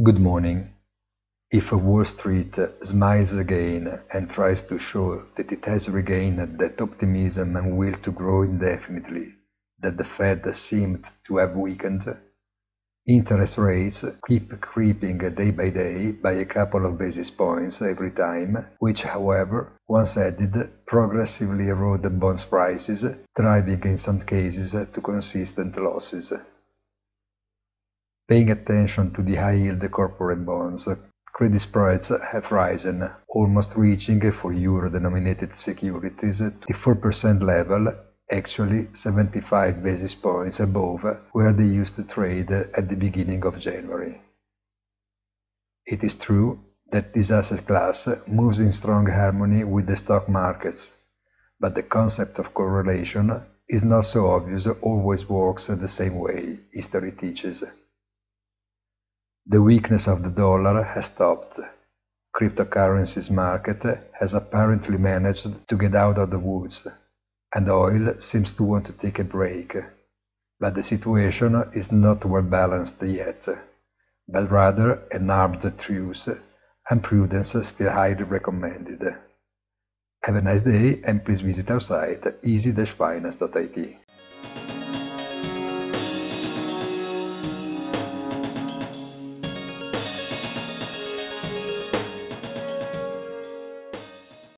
Good morning. If Wall Street smiles again and tries to show that it has regained that optimism and will to grow indefinitely that the Fed seemed to have weakened, interest rates keep creeping day by day by a couple of basis points every time, which, however, once added, progressively erode bonds prices, driving in some cases to consistent losses. Paying attention to the high-yield corporate bonds, credit spreads have risen, almost reaching for euro-denominated securities the 4% level, actually 75 basis points above where they used to trade at the beginning of January. It is true that this asset class moves in strong harmony with the stock markets, but the concept of correlation is not so obvious always works the same way, history teaches. The weakness of the dollar has stopped. Cryptocurrencies market has apparently managed to get out of the woods, and oil seems to want to take a break. But the situation is not well balanced yet, but rather an armed truce, and prudence still highly recommended. Have a nice day and please visit our site easy-finance.it.